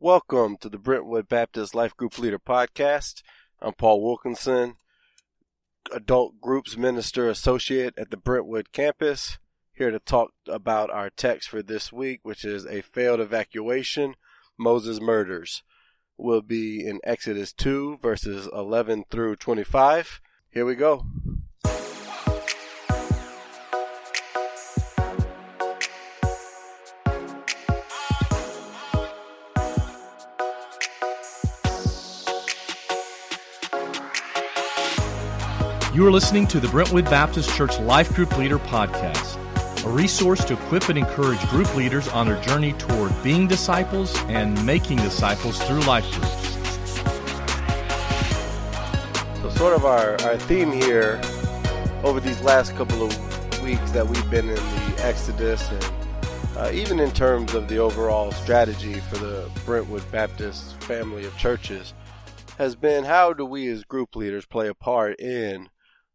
Welcome to the Brentwood Baptist Life Group Leader Podcast. I'm Paul Wilkinson, Adult Groups Minister Associate at the Brentwood campus, here to talk about our text for this week, which is a failed evacuation, Moses murders. Will be in Exodus 2, verses 11 through 25. Here we go. You are listening to the Brentwood Baptist Church Life Group Leader Podcast, a resource to equip and encourage group leaders on their journey toward being disciples and making disciples through life groups. So, sort of our, our theme here over these last couple of weeks that we've been in the Exodus, and uh, even in terms of the overall strategy for the Brentwood Baptist family of churches, has been how do we as group leaders play a part in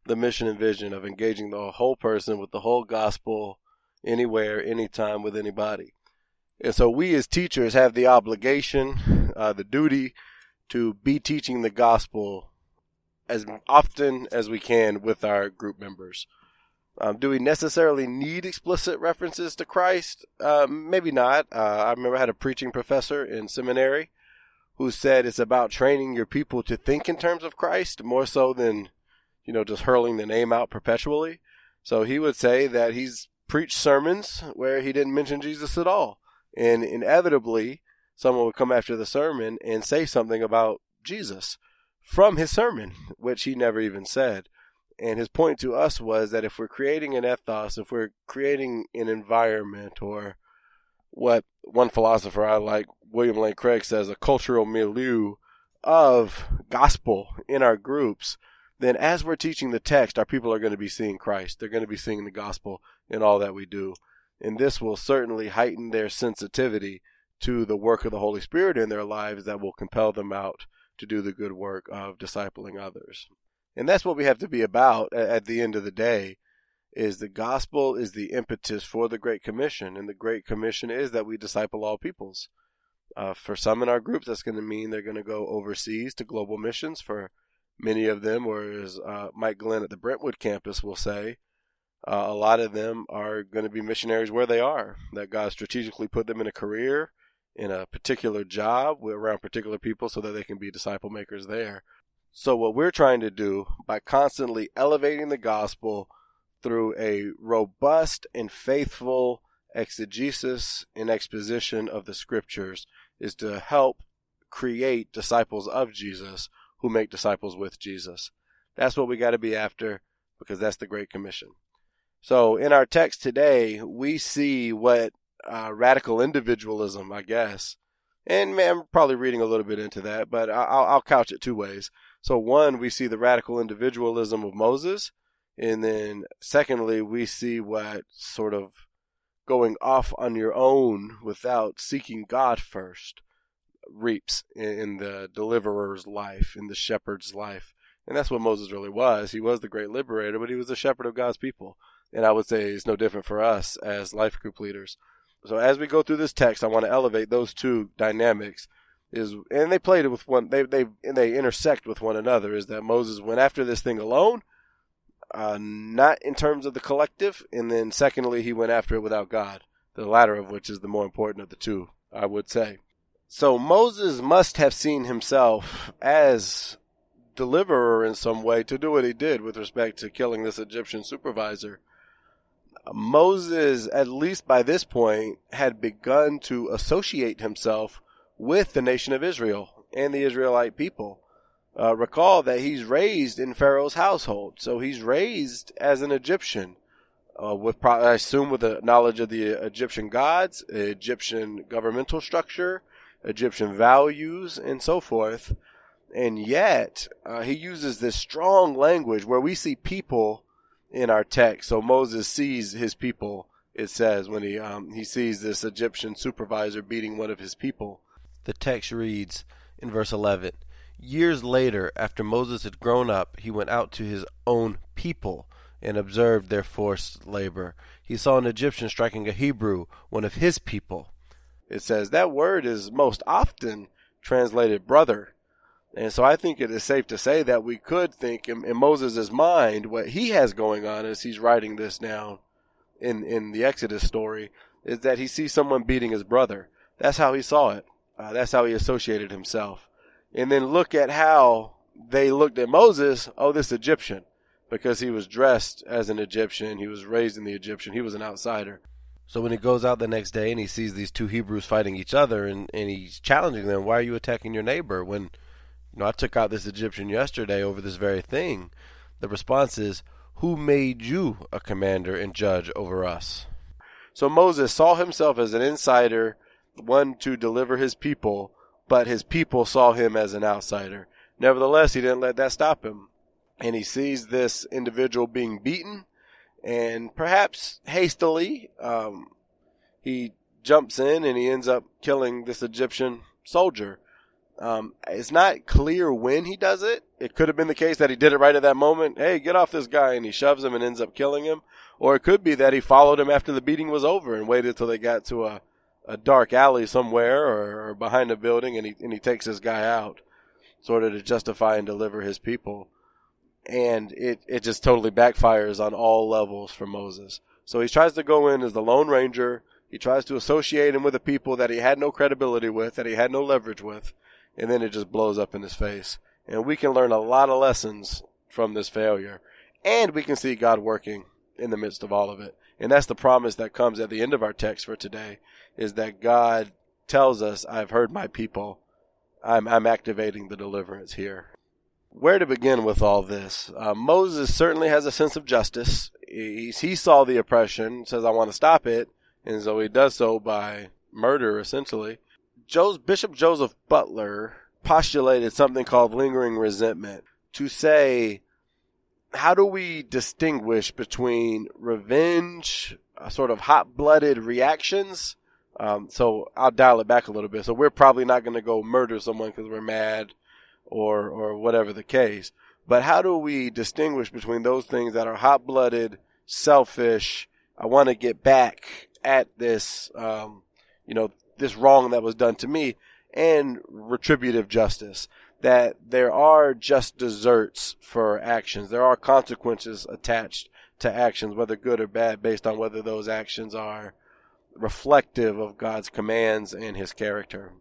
the mission and vision of engaging the whole person with the whole gospel anywhere, anytime, with anybody. And so we as teachers have the obligation, uh, the duty to be teaching the gospel as often as we can with our group members. Um, do we necessarily need explicit references to Christ? Uh, maybe not. Uh, I remember I had a preaching professor in seminary who said it's about training your people to think in terms of Christ more so than you know, just hurling the name out perpetually. So he would say that he's preached sermons where he didn't mention Jesus at all. And inevitably, someone would come after the sermon and say something about Jesus from his sermon, which he never even said. And his point to us was that if we're creating an ethos, if we're creating an environment, or what one philosopher I like, William Lane Craig, says, a cultural milieu of gospel in our groups, then as we're teaching the text, our people are going to be seeing Christ. They're going to be seeing the gospel in all that we do. And this will certainly heighten their sensitivity to the work of the Holy Spirit in their lives that will compel them out to do the good work of discipling others. And that's what we have to be about at the end of the day is the gospel is the impetus for the Great Commission. And the Great Commission is that we disciple all peoples. Uh, for some in our group, that's going to mean they're going to go overseas to global missions. For Many of them, or as uh, Mike Glenn at the Brentwood campus will say, uh, a lot of them are going to be missionaries where they are. That God strategically put them in a career, in a particular job, around particular people, so that they can be disciple makers there. So, what we're trying to do by constantly elevating the gospel through a robust and faithful exegesis and exposition of the scriptures is to help create disciples of Jesus who make disciples with Jesus. That's what we got to be after because that's the Great Commission. So in our text today, we see what uh, radical individualism, I guess, and man, I'm probably reading a little bit into that, but I'll, I'll couch it two ways. So one, we see the radical individualism of Moses, and then secondly, we see what sort of going off on your own without seeking God first reaps in the deliverer's life, in the shepherd's life. And that's what Moses really was. He was the great liberator, but he was the shepherd of God's people. And I would say it's no different for us as life group leaders. So as we go through this text, I want to elevate those two dynamics. Is and they played it with one. They they and they intersect with one another. Is that Moses went after this thing alone, uh, not in terms of the collective, and then secondly he went after it without God. The latter of which is the more important of the two, I would say. So Moses must have seen himself as deliverer in some way to do what he did with respect to killing this Egyptian supervisor. Moses, at least by this point, had begun to associate himself with the nation of Israel and the Israelite people. Uh, recall that he's raised in Pharaoh's household, so he's raised as an Egyptian, uh, with I assume with a knowledge of the Egyptian gods, Egyptian governmental structure, Egyptian values and so forth. And yet, uh, he uses this strong language where we see people in our text. So Moses sees his people, it says, when he, um, he sees this Egyptian supervisor beating one of his people. The text reads in verse 11 Years later, after Moses had grown up, he went out to his own people and observed their forced labor. He saw an Egyptian striking a Hebrew, one of his people it says that word is most often translated brother. And so I think it is safe to say that we could think in, in Moses' mind what he has going on as he's writing this down in, in the Exodus story is that he sees someone beating his brother. That's how he saw it. Uh, that's how he associated himself. And then look at how they looked at Moses. Oh, this Egyptian, because he was dressed as an Egyptian. He was raised in the Egyptian. He was an outsider. So when he goes out the next day and he sees these two Hebrews fighting each other and, and he's challenging them, why are you attacking your neighbor? When you know I took out this Egyptian yesterday over this very thing. The response is, Who made you a commander and judge over us? So Moses saw himself as an insider, one to deliver his people, but his people saw him as an outsider. Nevertheless, he didn't let that stop him. And he sees this individual being beaten and perhaps hastily, um, he jumps in and he ends up killing this Egyptian soldier. Um, it's not clear when he does it. It could have been the case that he did it right at that moment. Hey, get off this guy, and he shoves him and ends up killing him. Or it could be that he followed him after the beating was over and waited till they got to a, a dark alley somewhere or, or behind a building, and he and he takes this guy out, sort of to justify and deliver his people and it, it just totally backfires on all levels for Moses. So he tries to go in as the Lone Ranger. He tries to associate him with the people that he had no credibility with, that he had no leverage with, and then it just blows up in his face. And we can learn a lot of lessons from this failure. And we can see God working in the midst of all of it. And that's the promise that comes at the end of our text for today is that God tells us, I've heard my people. I'm, I'm activating the deliverance here where to begin with all this? Uh, Moses certainly has a sense of justice. He, he saw the oppression, says, I want to stop it, and so he does so by murder, essentially. Joe's, Bishop Joseph Butler postulated something called lingering resentment to say, how do we distinguish between revenge, sort of hot blooded reactions? Um, so I'll dial it back a little bit. So we're probably not going to go murder someone because we're mad or or whatever the case. But how do we distinguish between those things that are hot blooded, selfish? I want to get back at this, um, you know, this wrong that was done to me, and retributive justice. That there are just deserts for actions. There are consequences attached to actions, whether good or bad, based on whether those actions are reflective of God's commands and his character.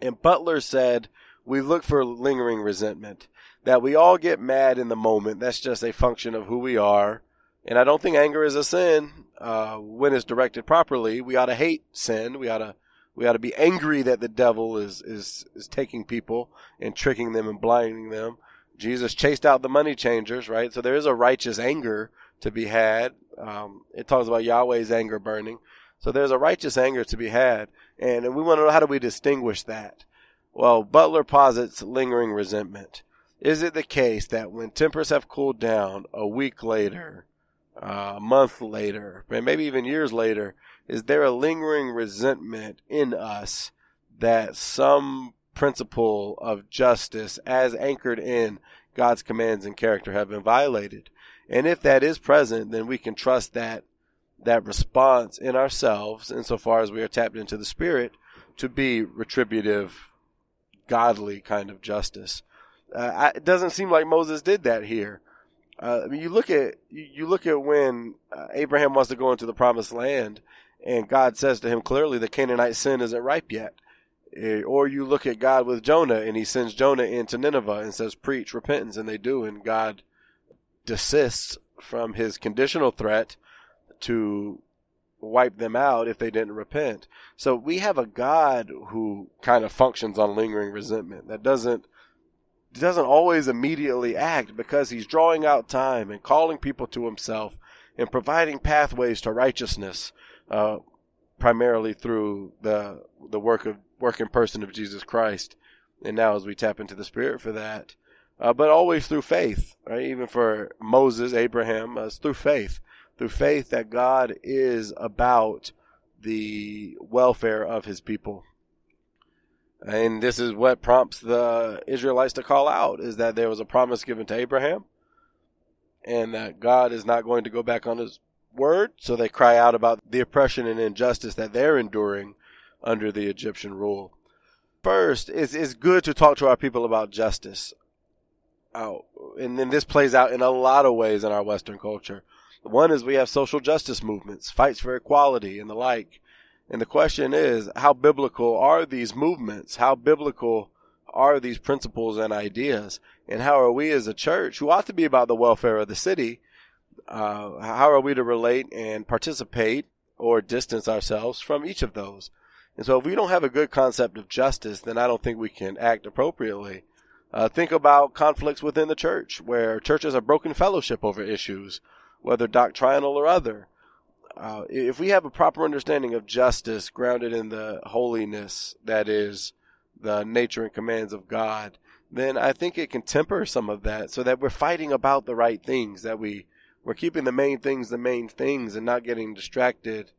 And Butler said, we look for lingering resentment. That we all get mad in the moment. That's just a function of who we are. And I don't think anger is a sin uh, when it's directed properly. We ought to hate sin. We ought to we ought to be angry that the devil is is is taking people and tricking them and blinding them. Jesus chased out the money changers, right? So there is a righteous anger to be had. Um, it talks about Yahweh's anger burning. So there's a righteous anger to be had, and we want to know how do we distinguish that. Well, Butler posits lingering resentment. Is it the case that when tempers have cooled down a week later, uh, a month later, and maybe even years later, is there a lingering resentment in us that some principle of justice, as anchored in God's commands and character, have been violated? And if that is present, then we can trust that that response in ourselves, insofar as we are tapped into the Spirit, to be retributive godly kind of justice. Uh, it doesn't seem like Moses did that here. Uh, I mean, you look at you, look at when uh, Abraham wants to go into the promised land, and God says to him clearly, "The Canaanite sin isn't ripe yet." Uh, or you look at God with Jonah, and He sends Jonah into Nineveh and says, "Preach repentance," and they do, and God desists from His conditional threat to wipe them out if they didn't repent. So we have a God who kind of functions on lingering resentment that doesn't doesn't always immediately act because he's drawing out time and calling people to himself and providing pathways to righteousness, uh, primarily through the the work of work in person of Jesus Christ. And now as we tap into the Spirit for that, uh, but always through faith, right? Even for Moses, Abraham, uh, it's through faith through faith that God is about the welfare of his people. And this is what prompts the Israelites to call out is that there was a promise given to Abraham and that God is not going to go back on his word. So they cry out about the oppression and injustice that they're enduring under the Egyptian rule. First, it's, it's good to talk to our people about justice. Uh, and then this plays out in a lot of ways in our Western culture. One is we have social justice movements, fights for equality, and the like. And the question is, how biblical are these movements? How biblical are these principles and ideas? And how are we as a church, who ought to be about the welfare of the city, uh, how are we to relate and participate or distance ourselves from each of those? And so if we don't have a good concept of justice, then I don't think we can act appropriately. Uh, think about conflicts within the church, where churches have broken fellowship over issues, whether doctrinal or other. Uh, if we have a proper understanding of justice grounded in the holiness that is the nature and commands of God, then I think it can temper some of that so that we're fighting about the right things, that we, we're keeping the main things the main things and not getting distracted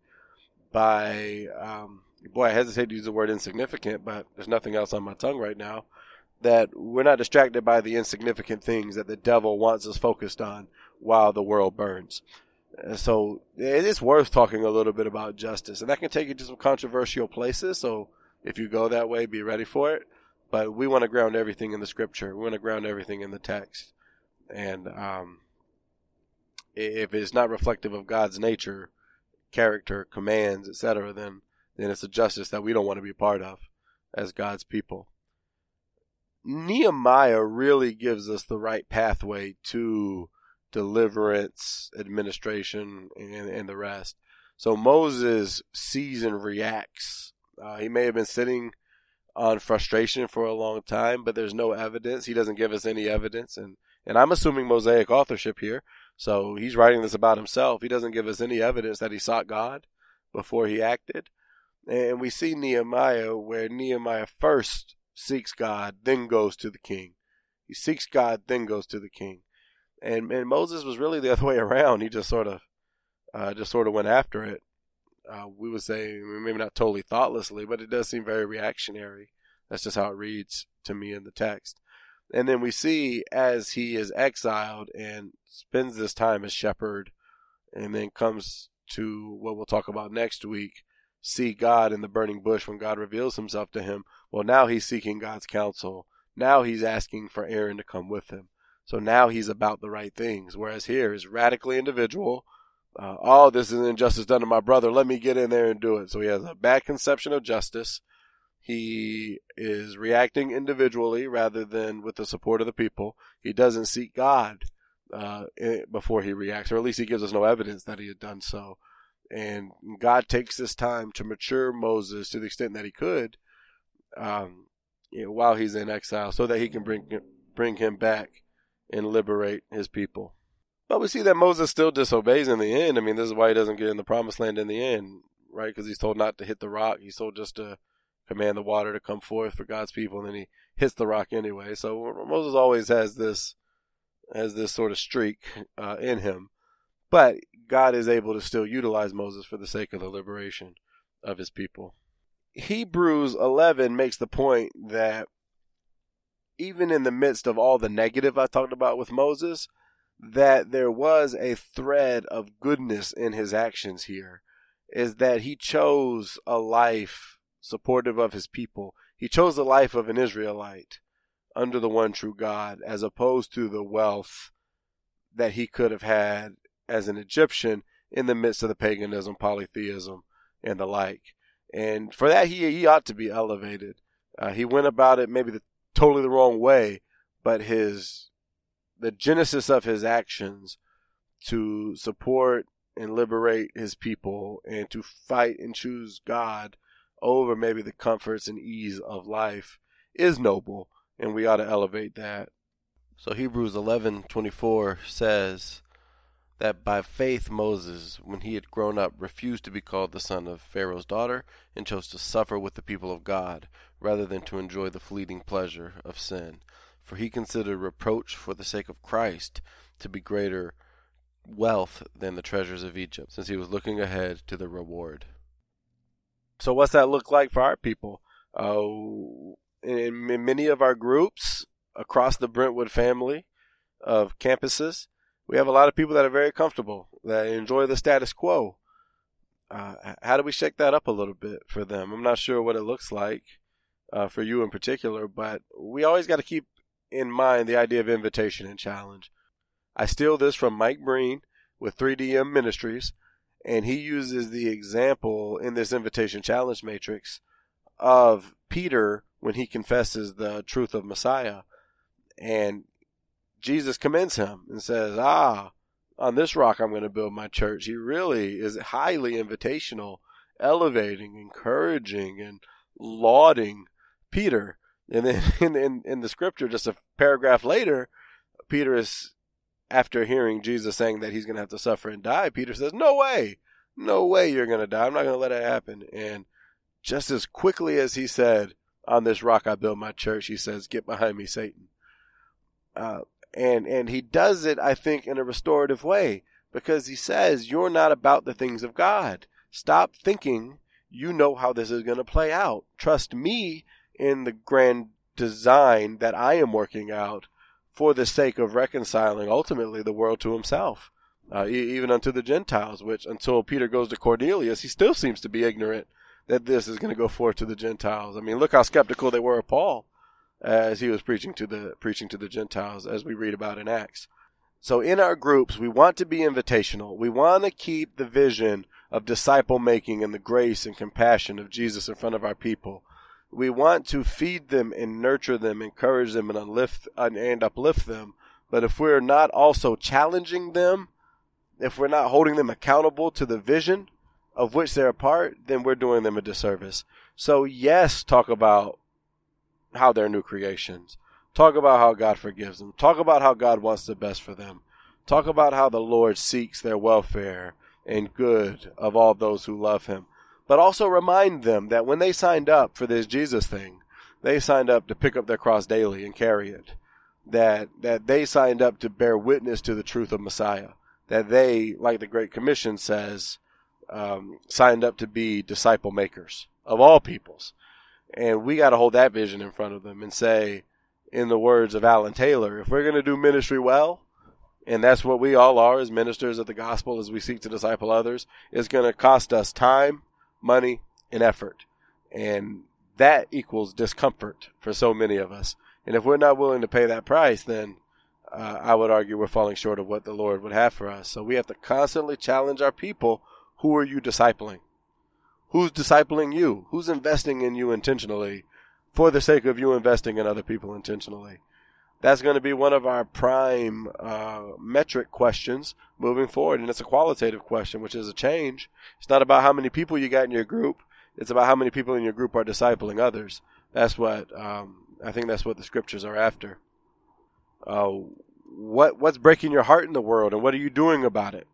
by, um, boy, I hesitate to use the word insignificant, but there's nothing else on my tongue right now. That we're not distracted by the insignificant things that the devil wants us focused on while the world burns. So it is worth talking a little bit about justice, and that can take you to some controversial places. So if you go that way, be ready for it. But we want to ground everything in the scripture. We want to ground everything in the text, and um, if it's not reflective of God's nature, character, commands, etc., then then it's a justice that we don't want to be part of as God's people. Nehemiah really gives us the right pathway to deliverance, administration, and, and the rest. So Moses sees and reacts. Uh, he may have been sitting on frustration for a long time, but there's no evidence. He doesn't give us any evidence, and and I'm assuming Mosaic authorship here. So he's writing this about himself. He doesn't give us any evidence that he sought God before he acted. And we see Nehemiah where Nehemiah first seeks God, then goes to the king. He seeks God, then goes to the king. And and Moses was really the other way around. He just sort of uh, just sort of went after it. Uh, we would say maybe not totally thoughtlessly, but it does seem very reactionary. That's just how it reads to me in the text. And then we see as he is exiled and spends this time as shepherd, and then comes to what we'll talk about next week see God in the burning bush when God reveals himself to him. Well, now he's seeking God's counsel. Now he's asking for Aaron to come with him. So now he's about the right things. Whereas here is radically individual. Uh, oh, this is injustice done to my brother. Let me get in there and do it. So he has a bad conception of justice. He is reacting individually rather than with the support of the people. He doesn't seek God uh, before he reacts, or at least he gives us no evidence that he had done so. And God takes this time to mature Moses to the extent that he could um, you know, while he's in exile so that he can bring, bring him back and liberate his people. But we see that Moses still disobeys in the end. I mean, this is why he doesn't get in the promised land in the end, right? Because he's told not to hit the rock. He's told just to command the water to come forth for God's people, and then he hits the rock anyway. So Moses always has this has this sort of streak uh, in him. But God is able to still utilize Moses for the sake of the liberation of his people. Hebrews 11 makes the point that even in the midst of all the negative I talked about with Moses, that there was a thread of goodness in his actions here, is that he chose a life supportive of his people. He chose the life of an Israelite under the one true God, as opposed to the wealth that he could have had as an Egyptian in the midst of the paganism, polytheism, and the like. And for that, he, he ought to be elevated. Uh, he went about it maybe the, totally the wrong way, but his the genesis of his actions to support and liberate his people and to fight and choose God over maybe the comforts and ease of life is noble, and we ought to elevate that. So Hebrews 11:24 says, that by faith Moses, when he had grown up, refused to be called the son of Pharaoh's daughter, and chose to suffer with the people of God, rather than to enjoy the fleeting pleasure of sin. For he considered reproach for the sake of Christ to be greater wealth than the treasures of Egypt, since he was looking ahead to the reward. So, what's that look like for our people? Uh, in, in many of our groups across the Brentwood family of campuses, we have a lot of people that are very comfortable, that enjoy the status quo. uh, how do we shake that up a little bit for them? I'm not sure what it looks like uh, for you in particular, but we always got to keep in mind the idea of invitation and challenge. I steal this from Mike Breen with 3DM Ministries, and he uses the example in this invitation challenge matrix of Peter when he confesses the truth of Messiah. And Jesus commends him and says, Ah, on this rock I'm going to build my church. He really is highly invitational, elevating, encouraging, and lauding Peter. And then in, in, in the scripture, just a paragraph later, Peter is, after hearing Jesus saying that he's going to have to suffer and die, Peter says, No way, no way you're going to die. I'm not going to let it happen. And just as quickly as he said, On this rock I build my church, he says, Get behind me, Satan. Uh, and and he does it, I think, in a restorative way because he says, You're not about the things of God. Stop thinking you know how this is going to play out. Trust me in the grand design that I am working out for the sake of reconciling ultimately the world to himself, uh, even unto the Gentiles, which until Peter goes to Cornelius, he still seems to be ignorant that this is going to go forth to the Gentiles. I mean, look how skeptical they were of Paul as he was preaching to the preaching to the Gentiles, as we read about in Acts. So in our groups, we want to be invitational. We want to keep the vision of disciple making and the grace and compassion of Jesus in front of our people. We want to feed them and nurture them, encourage them, and uplift and uplift them. But if we're not also challenging them, if we're not holding them accountable to the vision of which they're a part, then we're doing them a disservice. So yes, talk about how they're new creations. Talk about how God forgives them. Talk about how God wants the best for them. Talk about how the Lord seeks their welfare and good of all those who love him. But also remind them that when they signed up for this Jesus thing, they signed up to pick up their cross daily and carry it. That that they signed up to bear witness to the truth of Messiah. That they, like the Great Commission says, um, signed up to be disciple makers of all peoples. And we got to hold that vision in front of them and say, in the words of Alan Taylor, if we're going to do ministry well, and that's what we all are as ministers of the gospel as we seek to disciple others, it's going to cost us time, money, and effort. And that equals discomfort for so many of us. And if we're not willing to pay that price, then uh, I would argue we're falling short of what the Lord would have for us. So we have to constantly challenge our people who are you discipling? Who's discipling you? Who's investing in you intentionally for the sake of you investing in other people intentionally? That's going to be one of our prime uh, metric questions moving forward. And it's a qualitative question, which is a change. It's not about how many people you got in your group. It's about how many people in your group are discipling others. That's what um, I think. That's what the scriptures are after. Uh, what what's breaking your heart in the world, and what are you doing about it?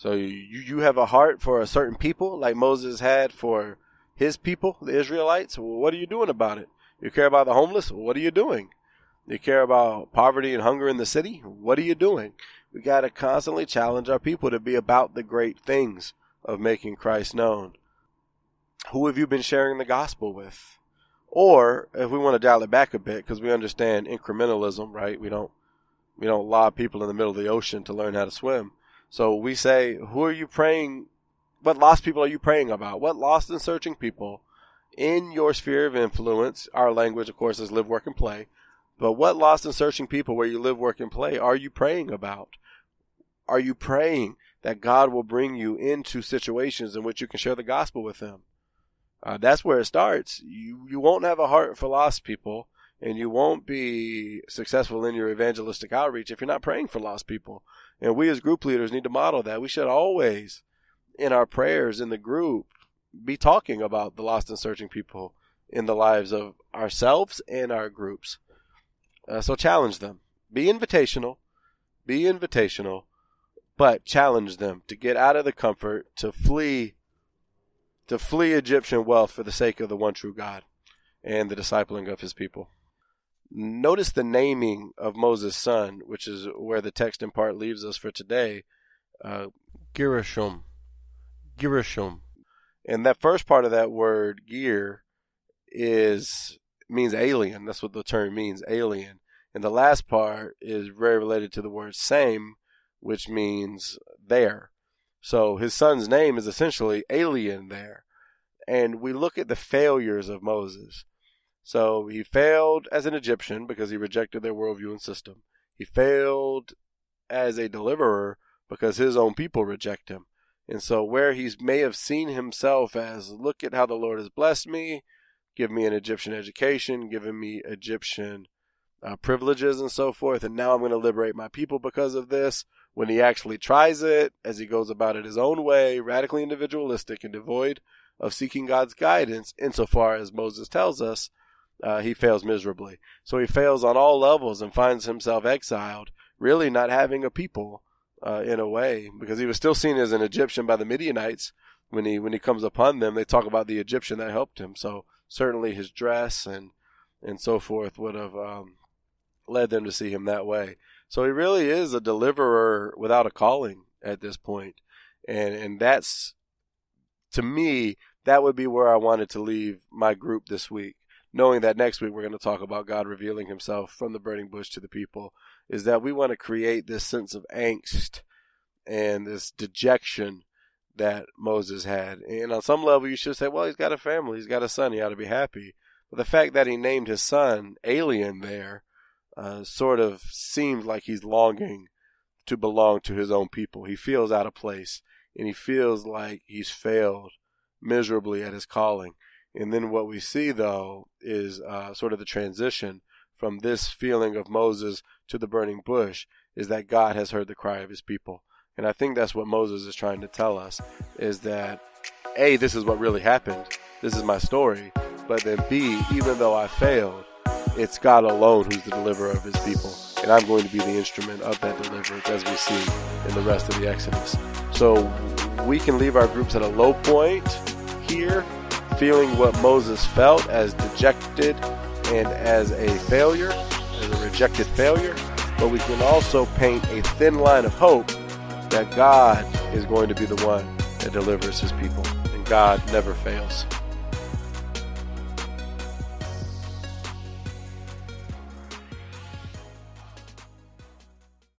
So you you have a heart for a certain people, like Moses had for his people, the Israelites. Well, what are you doing about it? You care about the homeless? What are you doing? You care about poverty and hunger in the city? What are you doing? We got to constantly challenge our people to be about the great things of making Christ known. Who have you been sharing the gospel with? Or if we want to dial it back a bit, because we understand incrementalism, right? We don't we don't lob people in the middle of the ocean to learn how to swim. So we say, who are you praying? What lost people are you praying about? What lost and searching people in your sphere of influence? Our language, of course, is live, work, and play. But what lost and searching people where you live, work, and play are you praying about? Are you praying that God will bring you into situations in which you can share the gospel with them? Uh, that's where it starts. You you won't have a heart for lost people, and you won't be successful in your evangelistic outreach if you're not praying for lost people. And we as group leaders need to model that. We should always, in our prayers in the group, be talking about the lost and searching people in the lives of ourselves and our groups. Uh, so challenge them. Be invitational. Be invitational, but challenge them to get out of the comfort, to flee, to flee Egyptian wealth for the sake of the one true God and the discipling of his people. Notice the naming of Moses' son, which is where the text in part leaves us for today. Uh. Gershom. And that first part of that word, gear, is means alien. That's what the term means, alien. And the last part is very related to the word same, which means there. So his son's name is essentially alien there. And we look at the failures of Moses. So he failed as an Egyptian because he rejected their worldview and system. He failed as a deliverer because his own people reject him. And so where he may have seen himself as, look at how the Lord has blessed me, give me an Egyptian education, given me Egyptian uh, privileges and so forth, and now I'm going to liberate my people because of this. When he actually tries it, as he goes about it his own way, radically individualistic and devoid of seeking God's guidance, insofar as Moses tells us, uh, he fails miserably. So he fails on all levels and finds himself exiled, really not having a people uh, in a way, because he was still seen as an Egyptian by the Midianites. When he when he comes upon them, they talk about the Egyptian that helped him. So certainly his dress and and so forth would have um, led them to see him that way. So he really is a deliverer without a calling at this point. And and that's to me, that would be where I wanted to leave my group this week. Knowing that next week we're going to talk about God revealing himself from the burning bush to the people, is that we want to create this sense of angst and this dejection that Moses had. And on some level, you should say, well, he's got a family, he's got a son, he ought to be happy. But the fact that he named his son Alien there uh, sort of seems like he's longing to belong to his own people. He feels out of place and he feels like he's failed miserably at his calling. And then what we see, though, is uh, sort of the transition from this feeling of Moses to the burning bush is that God has heard the cry of his people. And I think that's what Moses is trying to tell us is that A, this is what really happened. This is my story. But then B, even though I failed, it's God alone who's the deliverer of his people. And I'm going to be the instrument of that deliverance as we see in the rest of the Exodus. So we can leave our groups at a low point here, feeling what Moses felt as dejected and as a failure, as a rejected failure. But we can also paint a thin line of hope that God is going to be the one that delivers his people. And God never fails.